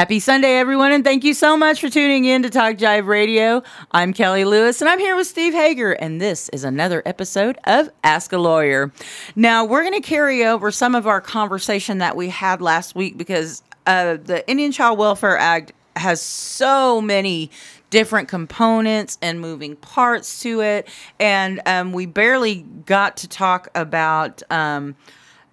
Happy Sunday, everyone, and thank you so much for tuning in to Talk Jive Radio. I'm Kelly Lewis, and I'm here with Steve Hager, and this is another episode of Ask a Lawyer. Now, we're going to carry over some of our conversation that we had last week because uh, the Indian Child Welfare Act has so many different components and moving parts to it, and um, we barely got to talk about. Um,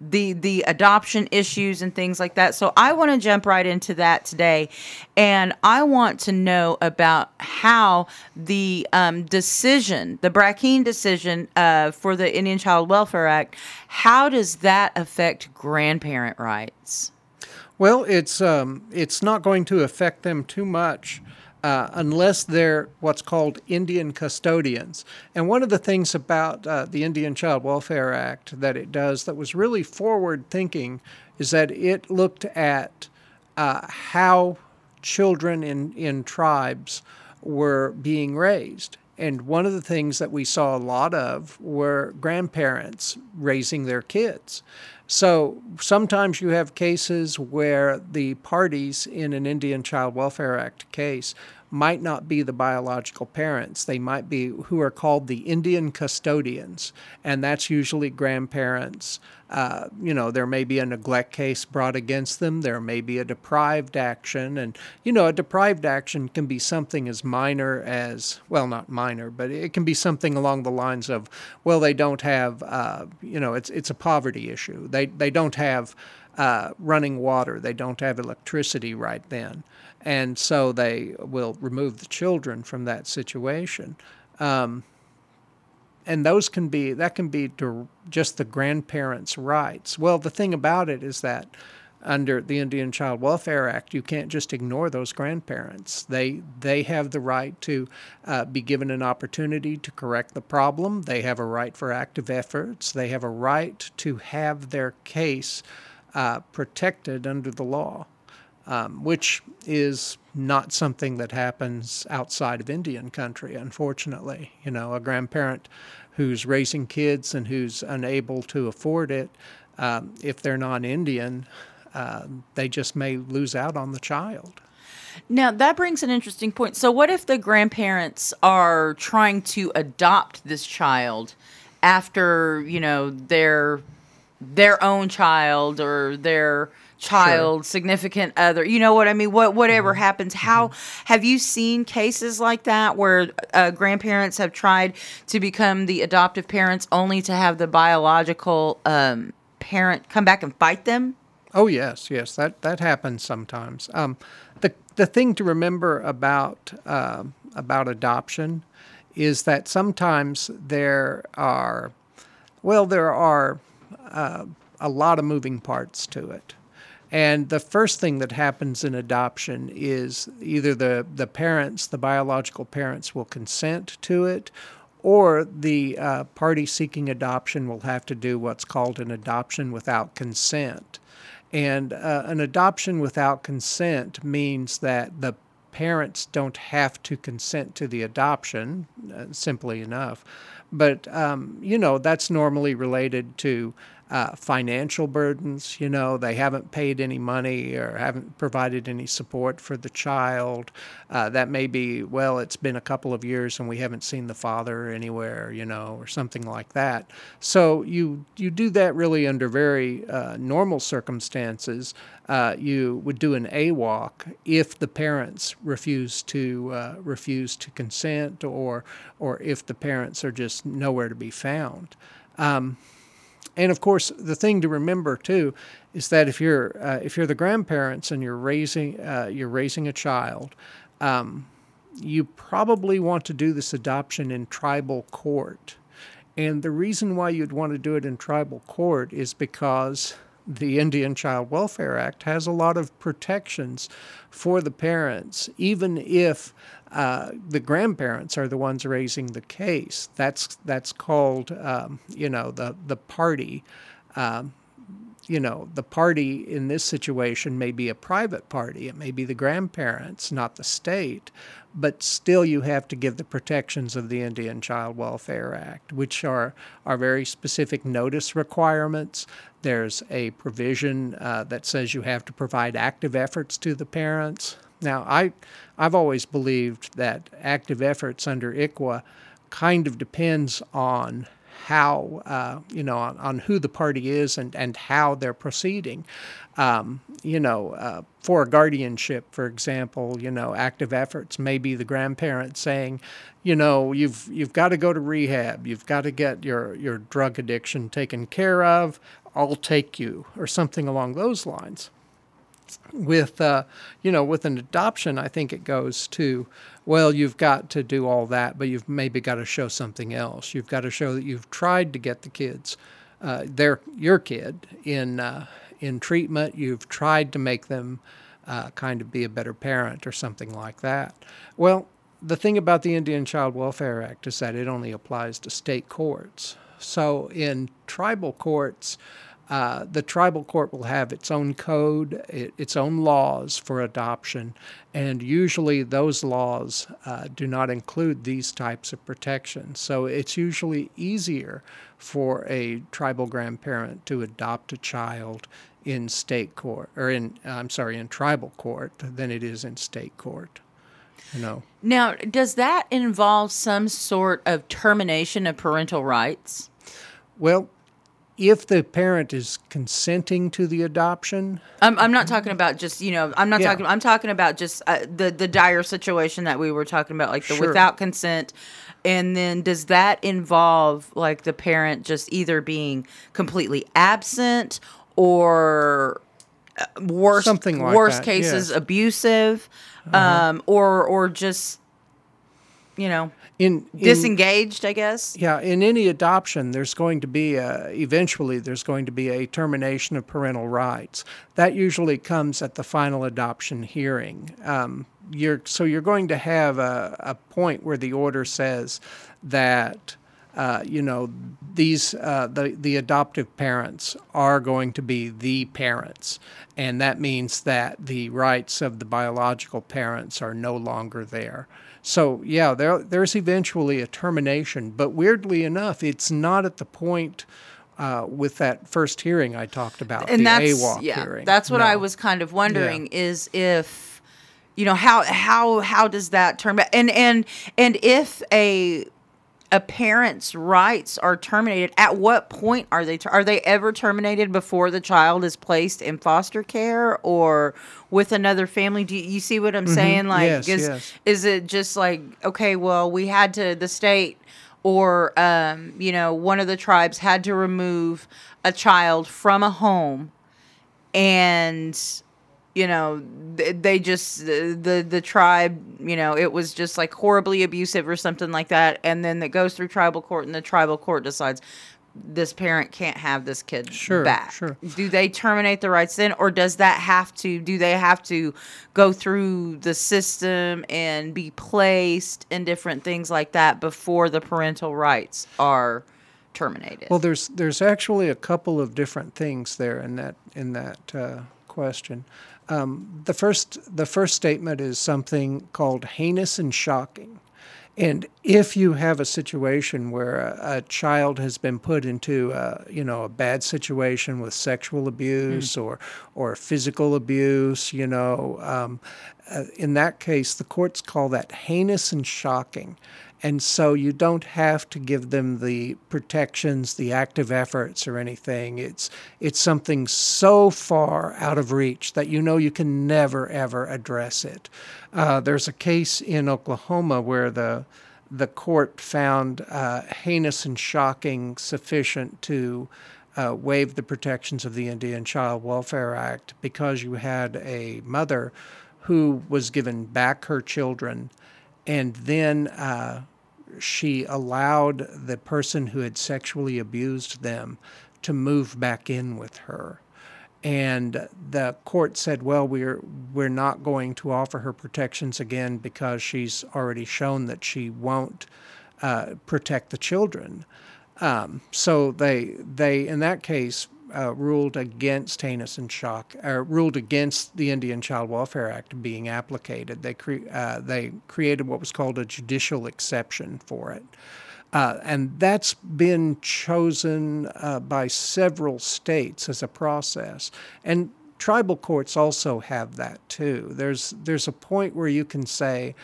the the adoption issues and things like that. So I want to jump right into that today, and I want to know about how the um, decision, the Brackeen decision uh, for the Indian Child Welfare Act, how does that affect grandparent rights? Well, it's um, it's not going to affect them too much uh, unless they're what's called Indian custodians. And one of the things about uh, the Indian Child Welfare Act that it does that was really forward thinking is that it looked at uh, how children in, in tribes were being raised. And one of the things that we saw a lot of were grandparents raising their kids. So sometimes you have cases where the parties in an Indian Child Welfare Act case might not be the biological parents. They might be who are called the Indian custodians, and that's usually grandparents. Uh, you know, there may be a neglect case brought against them. There may be a deprived action. And, you know, a deprived action can be something as minor as, well, not minor, but it can be something along the lines of, well, they don't have, uh, you know, it's, it's a poverty issue. They, they don't have uh, running water, they don't have electricity right then and so they will remove the children from that situation. Um, and those can be that can be just the grandparents' rights. Well, the thing about it is that under the Indian Child Welfare Act, you can't just ignore those grandparents. They they have the right to uh, be given an opportunity to correct the problem. They have a right for active efforts. They have a right to have their case uh, protected under the law um, which is not something that happens outside of Indian country, unfortunately. You know, a grandparent who's raising kids and who's unable to afford it, um, if they're non Indian, uh, they just may lose out on the child. Now, that brings an interesting point. So, what if the grandparents are trying to adopt this child after, you know, their their own child or their child, sure. significant other. You know what I mean? What whatever mm-hmm. happens. How mm-hmm. have you seen cases like that where uh, grandparents have tried to become the adoptive parents only to have the biological um, parent come back and fight them? Oh yes, yes, that that happens sometimes. Um, the the thing to remember about uh, about adoption is that sometimes there are, well, there are uh, a lot of moving parts to it. And the first thing that happens in adoption is either the, the parents, the biological parents, will consent to it, or the uh, party seeking adoption will have to do what's called an adoption without consent. And uh, an adoption without consent means that the parents don't have to consent to the adoption, uh, simply enough. But, um, you know, that's normally related to uh, financial burdens. You know, they haven't paid any money or haven't provided any support for the child. Uh, that may be, well, it's been a couple of years and we haven't seen the father anywhere, you know, or something like that. So you you do that really under very uh, normal circumstances. Uh, you would do an AWOC if the parents refuse to uh, refuse to consent or or if the parents are just nowhere to be found. Um, and of course, the thing to remember too is that if you're uh, if you're the grandparents and you're raising uh, you're raising a child, um, you probably want to do this adoption in tribal court. And the reason why you'd want to do it in tribal court is because the Indian Child Welfare Act has a lot of protections for the parents, even if uh, the grandparents are the ones raising the case. That's that's called um, you know the the party. Um, you know, the party in this situation may be a private party. It may be the grandparents, not the state, but still you have to give the protections of the Indian Child Welfare Act, which are, are very specific notice requirements. There's a provision uh, that says you have to provide active efforts to the parents. Now, I, I've always believed that active efforts under ICWA kind of depends on how uh, you know on, on, who the party is and, and how they're proceeding. Um, you know, uh, for a guardianship, for example, you know, active efforts may be the grandparent saying, you know, you've you've got to go to rehab, you've got to get your your drug addiction taken care of. I'll take you, or something along those lines. With uh, you know, with an adoption, I think it goes to well, you've got to do all that, but you've maybe got to show something else. You've got to show that you've tried to get the kids, uh, their your kid in uh, in treatment. You've tried to make them uh, kind of be a better parent or something like that. Well, the thing about the Indian Child Welfare Act is that it only applies to state courts. So in tribal courts, uh, the tribal court will have its own code, it, its own laws for adoption, and usually those laws uh, do not include these types of protections. So it's usually easier for a tribal grandparent to adopt a child in state court, or in, I'm sorry, in tribal court than it is in state court. You know. Now, does that involve some sort of termination of parental rights? Well, if the parent is consenting to the adoption. I'm, I'm not talking about just you know I'm not yeah. talking I'm talking about just uh, the the dire situation that we were talking about like the sure. without consent, and then does that involve like the parent just either being completely absent or uh, worst something like worst that. cases yes. abusive, uh-huh. um, or or just you know in, in, disengaged i guess? Yeah in any adoption there's going to be a, eventually there's going to be a termination of parental rights. That usually comes at the final adoption hearing. Um, you're so you're going to have a, a point where the order says that uh, you know these uh, the the adoptive parents are going to be the parents, and that means that the rights of the biological parents are no longer there. So yeah, there there's eventually a termination, but weirdly enough, it's not at the point uh, with that first hearing I talked about, and the that's, AWOC yeah, hearing. That's what no. I was kind of wondering yeah. is if you know how how how does that turn back and and and if a a parent's rights are terminated at what point are they ter- are they ever terminated before the child is placed in foster care or with another family do you, you see what i'm mm-hmm. saying like yes, is yes. is it just like okay well we had to the state or um, you know one of the tribes had to remove a child from a home and you know they just the the tribe you know it was just like horribly abusive or something like that and then it goes through tribal court and the tribal court decides this parent can't have this kid sure, back. Sure. Do they terminate the rights then, or does that have to? Do they have to go through the system and be placed in different things like that before the parental rights are terminated? Well, there's there's actually a couple of different things there in that in that uh, question. Um, the first the first statement is something called heinous and shocking. And if you have a situation where a, a child has been put into, a, you know, a bad situation with sexual abuse mm. or or physical abuse, you know, um, uh, in that case, the courts call that heinous and shocking. And so you don't have to give them the protections, the active efforts, or anything. It's it's something so far out of reach that you know you can never ever address it. Uh, there's a case in Oklahoma where the the court found uh, heinous and shocking sufficient to uh, waive the protections of the Indian Child Welfare Act because you had a mother who was given back her children and then uh, she allowed the person who had sexually abused them to move back in with her. And the court said, well, we're, we're not going to offer her protections again because she's already shown that she won't uh, protect the children. Um, so they, they, in that case, uh, ruled against heinous and shock, or ruled against the Indian Child Welfare Act being applicated. They cre- uh, they created what was called a judicial exception for it. Uh, and that's been chosen uh, by several states as a process. And tribal courts also have that too. There's there's a point where you can say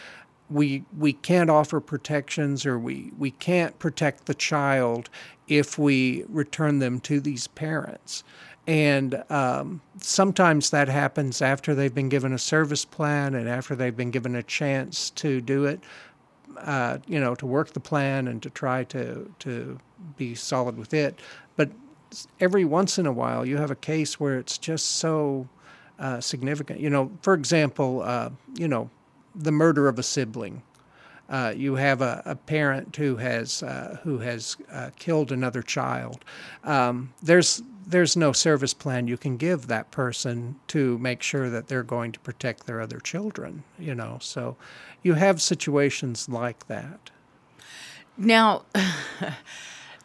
we we can't offer protections or we, we can't protect the child if we return them to these parents. And um, sometimes that happens after they've been given a service plan and after they've been given a chance to do it, uh, you know, to work the plan and to try to, to be solid with it. But every once in a while, you have a case where it's just so uh, significant. You know, for example, uh, you know, the murder of a sibling. Uh, you have a, a, parent who has uh, who has uh, killed another child. Um, there's there's no service plan you can give that person to make sure that they're going to protect their other children. You know, so you have situations like that. Now.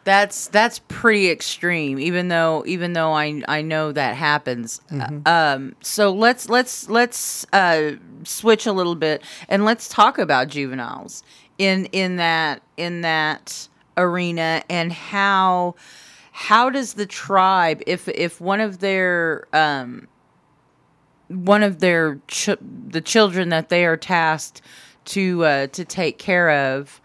That's that's pretty extreme. Even though even though I I know that happens. Mm-hmm. Um, so let's let's let's uh, switch a little bit and let's talk about juveniles in in that in that arena and how how does the tribe if if one of their um, one of their ch- the children that they are tasked to uh, to take care of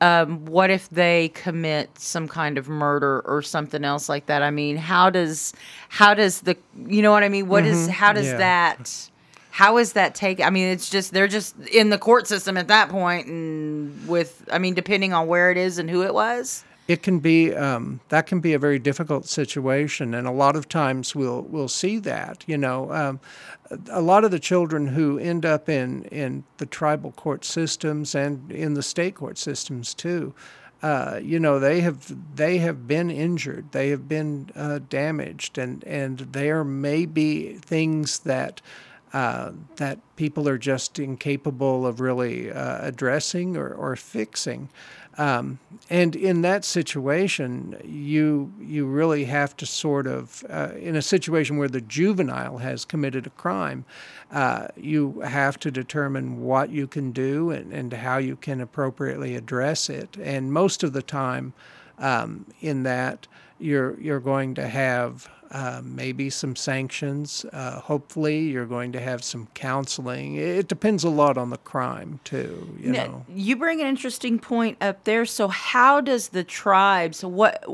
um, what if they commit some kind of murder or something else like that? I mean, how does how does the you know what I mean? What mm-hmm. is how does yeah. that how is that taken? I mean, it's just they're just in the court system at that point, and with I mean, depending on where it is and who it was it can be um, that can be a very difficult situation, and a lot of times we'll we'll see that. You know, um, a lot of the children who end up in in the tribal court systems and in the state court systems too. Uh, you know they have they have been injured, they have been uh, damaged, and and there may be things that uh, that people are just incapable of really uh, addressing or, or fixing. Um, and in that situation, you you really have to sort of, uh, in a situation where the juvenile has committed a crime, uh, you have to determine what you can do and, and how you can appropriately address it. And most of the time, um, in that, you're you're going to have uh, maybe some sanctions. Uh, hopefully, you're going to have some counseling. It depends a lot on the crime, too. You now, know, you bring an interesting point up there. So, how does the tribes? What,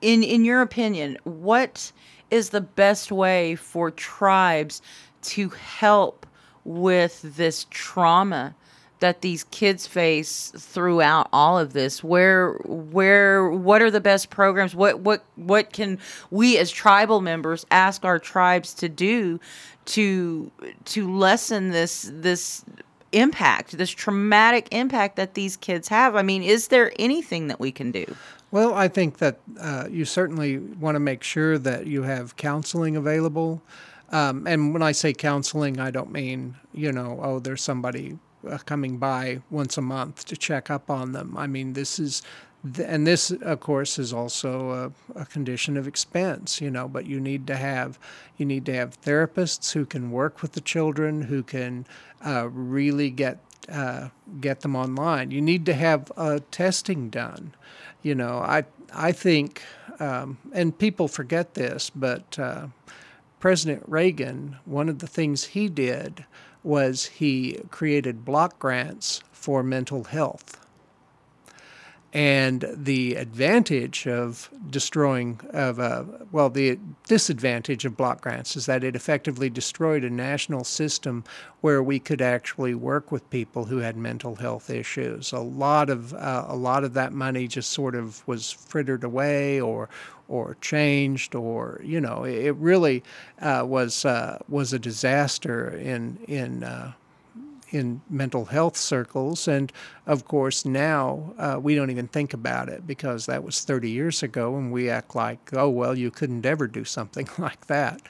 in in your opinion, what is the best way for tribes to help with this trauma that these kids face throughout all of this? Where where what are the best programs? What what what can we as tribal members ask our tribes to do to to lessen this this impact this traumatic impact that these kids have? I mean is there anything that we can do? Well i think that uh, you certainly want to make sure that you have counseling available. Um, and when I say counseling, I don't mean, you know, oh, there's somebody uh, coming by once a month to check up on them. I mean, this is, and this, of course, is also a, a, condition of expense, you know. But you need to have, you need to have therapists who can work with the children, who can uh, really get uh, get them online. You need to have uh, testing done. You know, I I think, um, and people forget this, but uh, President Reagan, one of the things he did was he created block grants for mental health. And the advantage of destroying, of uh, well, the disadvantage of block grants is that it effectively destroyed a national system where we could actually work with people who had mental health issues. A lot of uh, a lot of that money just sort of was frittered away, or or changed, or you know, it really uh, was uh, was a disaster in in uh, in mental health circles. And of course, now uh, we don't even think about it because that was 30 years ago, and we act like, oh well, you couldn't ever do something like that.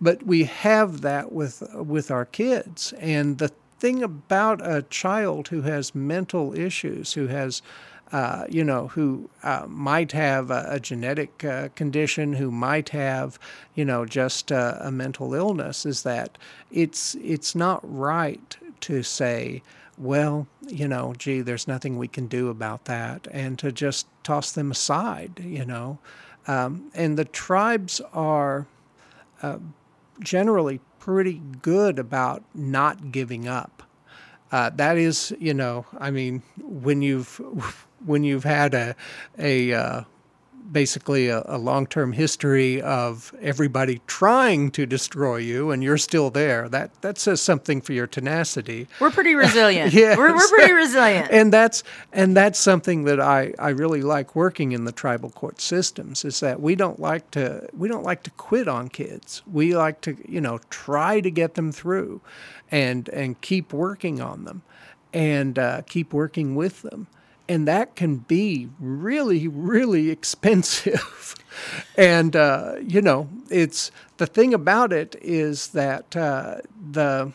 But we have that with with our kids, and the thing about a child who has mental issues, who has uh, you know, who uh, might have a, a genetic uh, condition, who might have, you know, just a, a mental illness, is that it's it's not right to say, well, you know, gee, there's nothing we can do about that, and to just toss them aside, you know. Um, and the tribes are uh, generally pretty good about not giving up. Uh, that is, you know, I mean, when you've when you've had a a uh, basically a, a long term history of everybody trying to destroy you and you're still there. That that says something for your tenacity. We're pretty resilient. yeah, we're, we're pretty resilient. and that's and that's something that I, I really like working in the tribal court systems is that we don't like to we don't like to quit on kids. We like to, you know, try to get them through and and keep working on them and uh, keep working with them and that can be really, really expensive. and uh, you know, it's the thing about it is that uh, the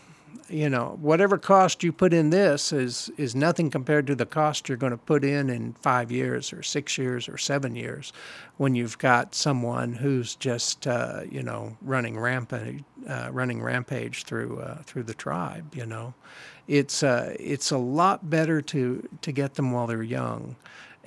you know whatever cost you put in this is is nothing compared to the cost you're going to put in in five years or six years or seven years when you've got someone who's just uh, you know running rampage uh, running rampage through uh, through the tribe you know. It's uh, it's a lot better to to get them while they're young,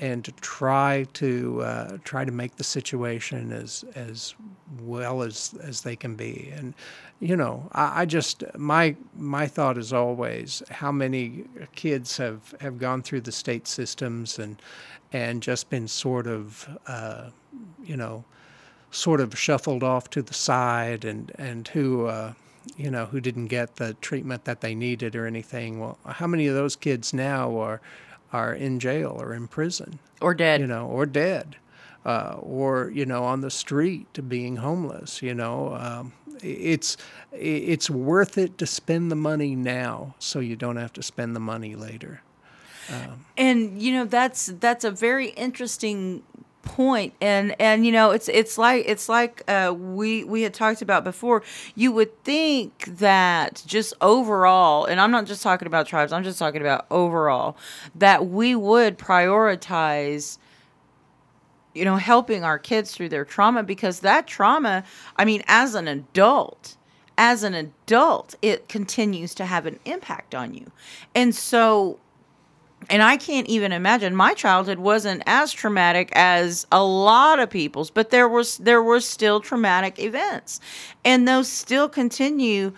and to try to uh, try to make the situation as as well as as they can be. And you know, I, I just my my thought is always how many kids have have gone through the state systems and and just been sort of uh, you know sort of shuffled off to the side and and who uh, you know, who didn't get the treatment that they needed or anything. Well, how many of those kids now are are in jail or in prison or dead? You know, or dead, uh, or you know, on the street being homeless. You know, um, it's it's worth it to spend the money now so you don't have to spend the money later. Um, and you know that's that's a very interesting point. And and you know it's it's like it's like uh, we we had talked about before. You would think that just overall and i'm not just talking about tribes i'm just talking about overall that we would prioritize you know helping our kids through their trauma because that trauma i mean as an adult as an adult it continues to have an impact on you. And so and I can't even imagine my childhood wasn't as traumatic as a lot of people's, but there was there were still traumatic events, and those still continue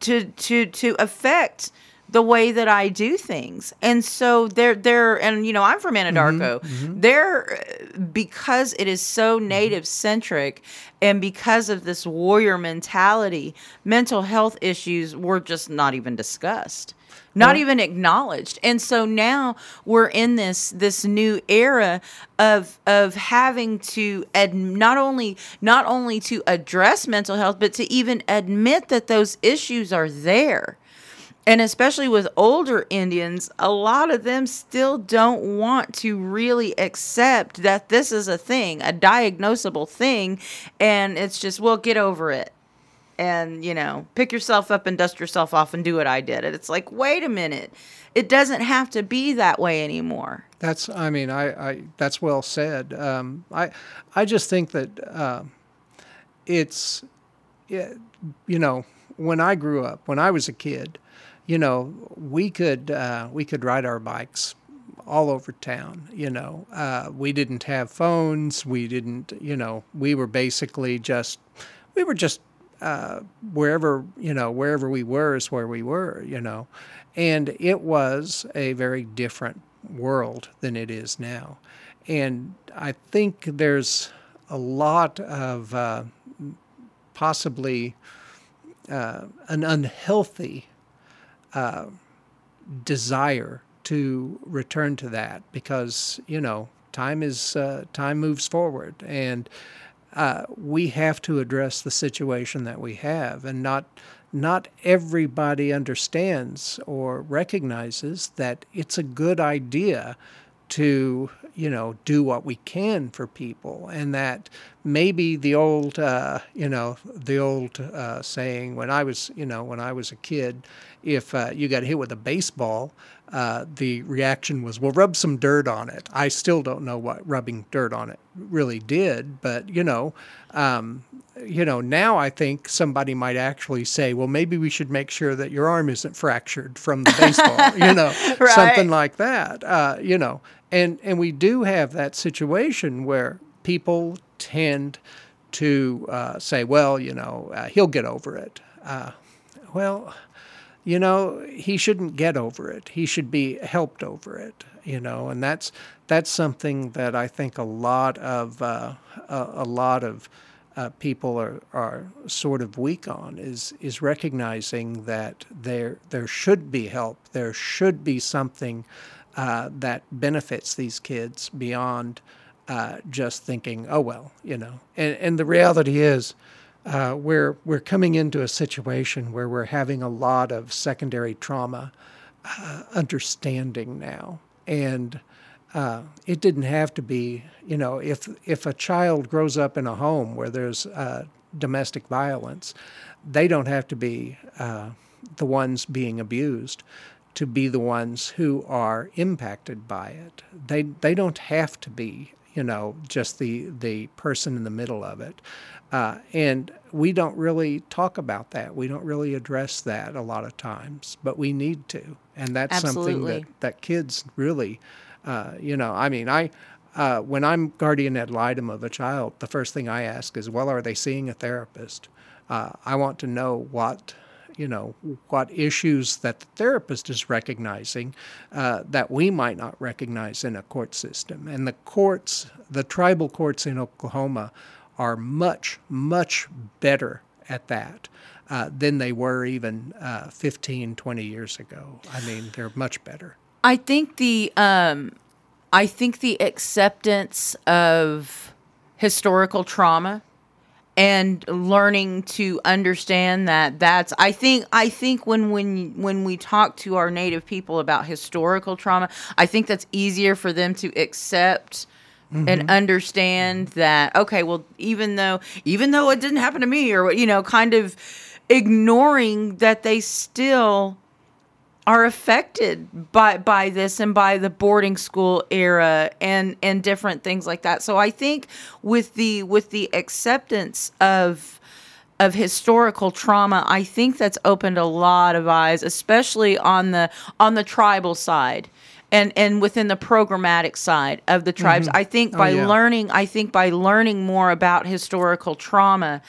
to to to affect the way that I do things. And so they're they're and you know I'm from Anadarko. Mm-hmm, mm-hmm. They're because it is so mm-hmm. native centric and because of this warrior mentality, mental health issues were just not even discussed not well, even acknowledged. And so now we're in this this new era of of having to ad, not only not only to address mental health but to even admit that those issues are there. And especially with older Indians, a lot of them still don't want to really accept that this is a thing, a diagnosable thing, and it's just, well, get over it and you know pick yourself up and dust yourself off and do what i did and it's like wait a minute it doesn't have to be that way anymore that's i mean i, I that's well said um, i i just think that uh, it's it, you know when i grew up when i was a kid you know we could uh, we could ride our bikes all over town. You know, uh, we didn't have phones. We didn't, you know, we were basically just, we were just uh, wherever you know wherever we were is where we were you know. And it was a very different world than it is now. And i think there's a lot of uh, possibly uh, an unhealthy uh, desire to return to that because you know time is uh, time moves forward. And uh, we have to address the situation that we have, and not not everybody understands or recognizes that it's a good idea to you know do what we can for people and that maybe the old, uh, you know, the old uh, saying when I was, you know, when I was a kid, if uh, you got hit with a baseball, uh, the reaction was, well, rub some dirt on it. I still don't know what rubbing dirt on it really did, but you know, um, you know, now I think somebody might actually say, well, maybe we should make sure that your arm isn't fractured from the baseball, you know, Right. something like that, uh, you know, and and we do have that situation where people tend to uh, say, well, you know, uh, he'll get over it. Uh, well, you know, he shouldn't get over it. He should be helped over it. You know, and that's that's something that I think a lot of uh, a, a lot of uh, people are, are sort of weak on is is recognizing that there there should be help. There should be something uh, that benefits these kids beyond uh, just thinking, oh well, you know. And and the reality is, uh, we're we're coming into a situation where we're having a lot of secondary trauma uh, understanding now, and uh, it didn't have to be. You know, if if a child grows up in a home where there's uh, domestic violence, they don't have to be the ones being abused to be the ones who are impacted by it. They they don't have to be, you know, just the the person in the middle of it. Uh, and we don't really talk about that. We don't really address that a lot of times, but we need to. And that's something that, that kids really, uh, you know, I mean, I, uh, when I'm guardian ad litem of a child, the first thing I ask is, well, are they seeing a therapist? Uh, I want to know what, you know, what issues that the therapist is recognizing uh, that we might not recognize in a court system. And the courts, the tribal courts in Oklahoma, are much, much better at that uh, than they were even uh, 15, 20 years ago. I mean, they're much better. I think the um, I think the acceptance of historical trauma and learning to understand that that's I think I think when when when we talk to our native people about historical trauma, I think that's easier for them to accept and mm-hmm. understand that okay, well even though even though it didn't happen to me or what you know kind of ignoring that they still are affected by by this and by the boarding school era and and different things like that. So I think with the with the acceptance of of historical trauma, I think that's opened a lot of eyes, especially on the on the tribal side. And, and within the programmatic side of the tribes, mm-hmm. I think oh, by yeah. learning, I think by learning more about historical trauma,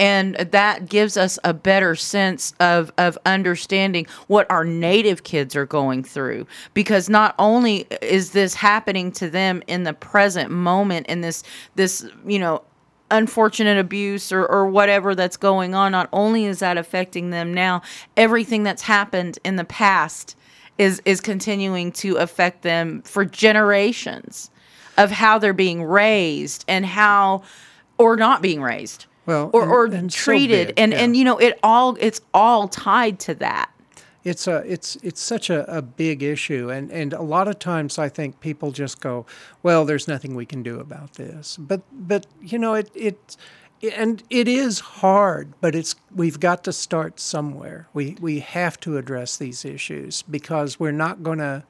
and that gives us a better sense of of understanding what our native kids are going through. Because not only is this happening to them in the present moment, in this this you know unfortunate abuse or, or whatever that's going on, not only is that affecting them now, everything that's happened in the past is is continuing to affect them for generations of how they're being raised and how or not being raised. Well, or, and- or and so treated big, and yeah. and you know it all it's all tied to that It's a it's it's such a, a big issue, and and a lot of times I think people just go, well, there's nothing we can do about this. But but you know it it. And it is hard, but it's we've got to start somewhere. We we have to address these issues because we're not going to.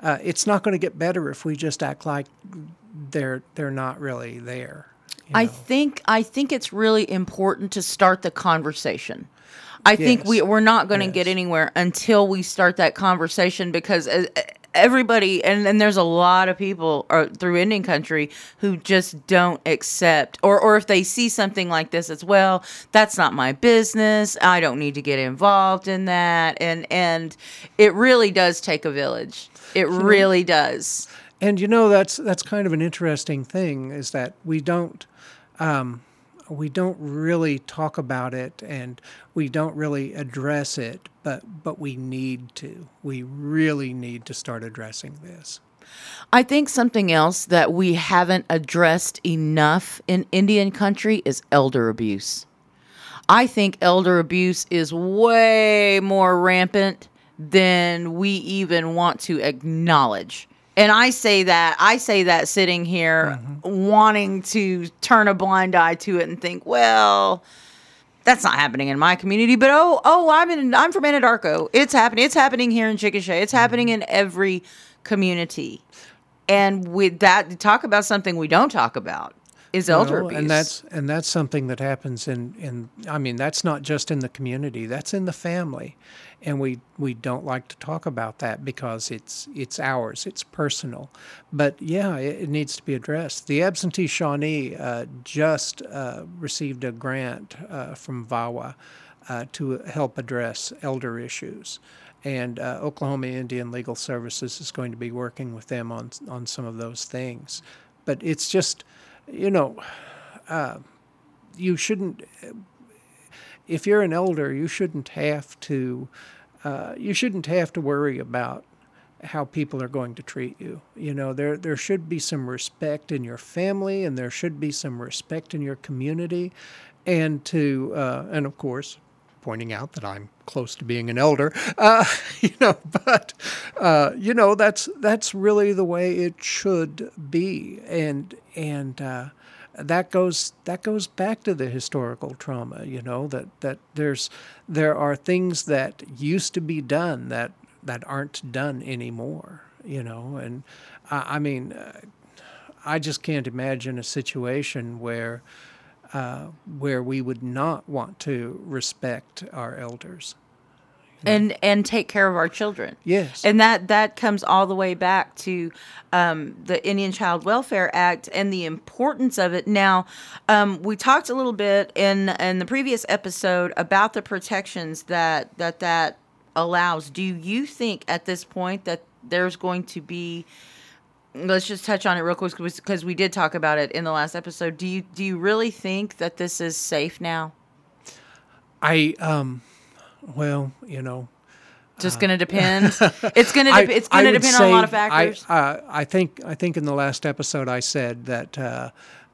Uh, it's not going to get better if we just act like they're they're not really there. you I know. think I think it's really important to start the conversation. I think we we're not going to get anywhere until we start that conversation because uh, everybody and, and there's a lot of people uh, through Indian country who just don't accept or or if they see something like this as well that's not my business I don't need to get involved in that and and it really does take a village. It really does. And you know that's that's kind of an interesting thing is that we don't um, we don't really talk about it and we don't really address it, but but we need to. We really need to start addressing this. I think something else that we haven't addressed enough in Indian country is elder abuse. I think elder abuse is way more rampant than we even want to acknowledge And I say that I say that sitting here mm-hmm. wanting to turn a blind eye to it and think, well, that's not happening in my community. But oh, oh, I'm in I'm from Anadarko. It's happening. It's happening here in Chickasha. It's happening mm-hmm. in every community. And with that, talk about something we don't talk about is elder know, abuse. and that's and that's something that happens in in I mean that's not just in the community that's in the family and we we don't like to talk about that because it's it's ours it's personal. But yeah it, it needs to be addressed. The absentee Shawnee uh, just uh, received a grant uh, from VAWA uh, to help address elder issues. And uh, Oklahoma Indian Legal Services is going to be working with them on on some of those things. But it's just you know, uh, you shouldn't. If you're an elder, you shouldn't have to. Uh, you shouldn't have to worry about how people are going to treat you. You know, there there should be some respect in your family, and there should be some respect in your community, and to uh, and of course, pointing out that I'm close to being an elder, uh, you know, but uh, you know that's that's really the way it should be, and and uh, that goes that goes back to the historical trauma. You know that that there's there are things that used to be done that that aren't done anymore. You know, and I, I mean, uh, I just can't imagine a situation where uh, where we would not want to respect our elders and and take care of our children. Yes. and that that comes all the way back to um, the Indian Child Welfare Act and the importance of it. Now, um, we talked a little bit in in the previous episode about the protections that that that allows. Do you think at this point that there's going to be let's just touch on it real quick because we did talk about it in the last episode. Do you do you really think that this is safe now? I um, well, you know, Just going to depend. It's going to de- it's going to depend on a lot of say I- factors. uh, I think I think in the last episode I said that uh,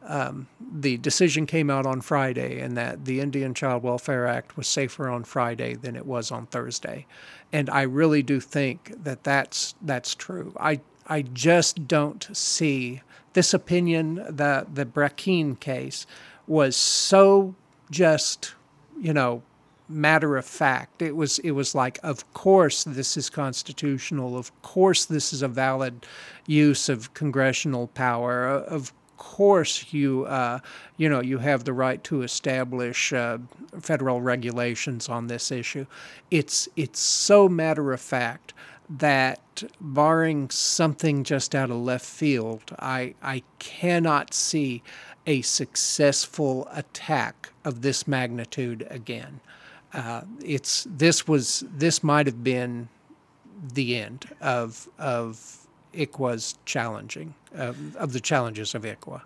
um, the decision came out on Friday, and that the Indian Child Welfare Act was safer on Friday than it was on Thursday, and I really do think that that's that's true. I I just don't see this opinion that the Brackeen case was so just you know matter of fact. It was it was like, of course this is constitutional. Of course this is a valid use of congressional power. Of course you uh, you know you have the right to establish uh, federal regulations on this issue. It's it's so matter of fact that barring something just out of left field, I I cannot see a successful attack of this magnitude again uh, it's this was this might have been the end of of ICWA's challenging um, of the challenges of ICWA.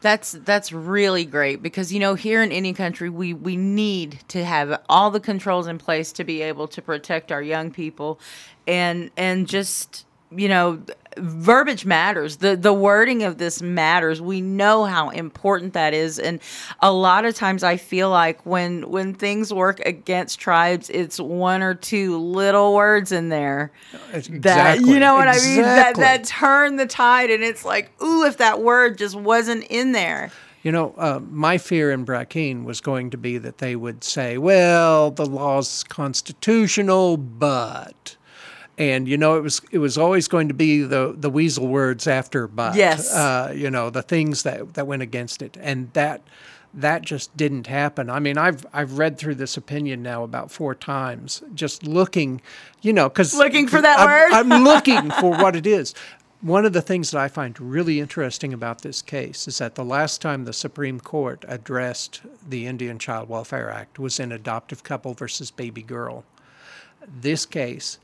That's that's really great because you know here in Indian country we we need to have all the controls in place to be able to protect our young people and and just you know verbiage matters. The the wording of this matters. We know how important that is. And a lot of times i feel like when when things work against tribes it's one or two little words in there that you know what i mean? That that turn the tide. And it's like ooh if that word just wasn't in there. You know, uh, my fear in Brackeen was going to be that they would say, "Well, the law's constitutional, but." And you know, it was it was always going to be the the weasel words after but. Yes. Uh, you know, the things that that went against it, and that that just didn't happen. I mean, I've I've read through this opinion now about four times, just looking, you know, because Looking for that I'm, word? I'm looking for what it is. One of the things that I find really interesting about this case is that the last time the Supreme Court addressed the Indian Child Welfare Act was in Adoptive Couple versus Baby Girl. This case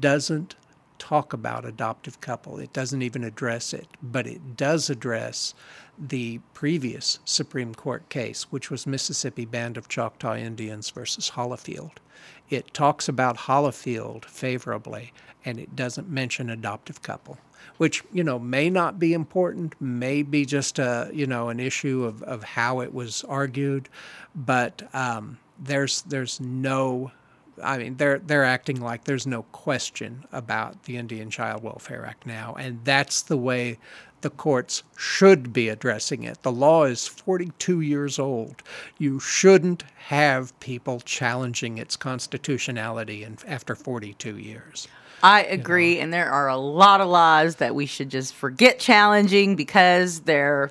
doesn't talk about adoptive couple. It doesn't even address it, but it does address the previous Supreme Court case, which was Mississippi Band of Choctaw Indians versus Holyfield. It talks about Holyfield favorably, and it doesn't mention adoptive couple, which you know may not be important, may be just a you know an issue of, of how it was argued, but um, there's there's no I mean, they're they're acting like there's no question about the Indian Child Welfare Act now, and that's the way the courts should be addressing it. The law is 42 years old. You shouldn't have people challenging its constitutionality in, after 42 years. I agree, and there are a lot of laws that we should just forget challenging because they're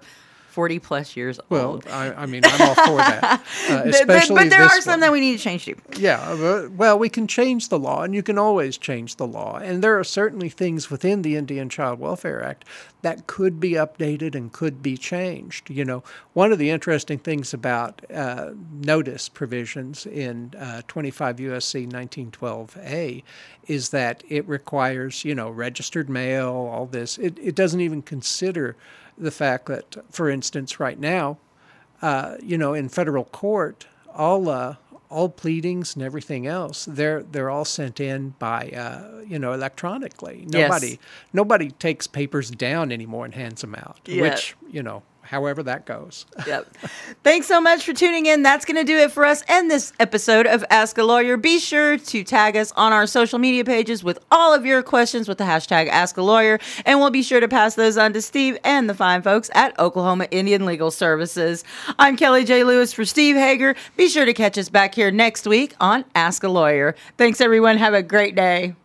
40 plus years Well, old. I, I mean, I'm all for that. Uh, But- but, especially but there are some one. that we need to change too. Yeah, uh, well, we can change the law, and you can always change the law. And there are certainly things within the Indian Child Welfare Act that could be updated and could be changed. You know, one of the interesting things about uh, notice provisions in uh, 25 USC 1912A is that it requires, you know, registered mail, all this. It, it doesn't even consider the fact that, for instance, right now, uh, you know, in federal court, all uh, all pleadings and everything else, they're they're all sent in by uh, you know electronically. Yes. Nobody nobody takes papers down anymore and hands them out. Yeah. Which you know, however that goes. Yep. Thanks so much for tuning in. That's going to do it for us and this episode of Ask a Lawyer. Be sure to tag us on our social media pages with all of your questions with the hashtag Ask a Lawyer, and we'll be sure to pass those on to Steve and the fine folks at Oklahoma Indian Legal Services. I'm Kelly J. Lewis for Steve Hager. Be sure to catch us back here next week on Ask a Lawyer. Thanks, everyone. Have a great day.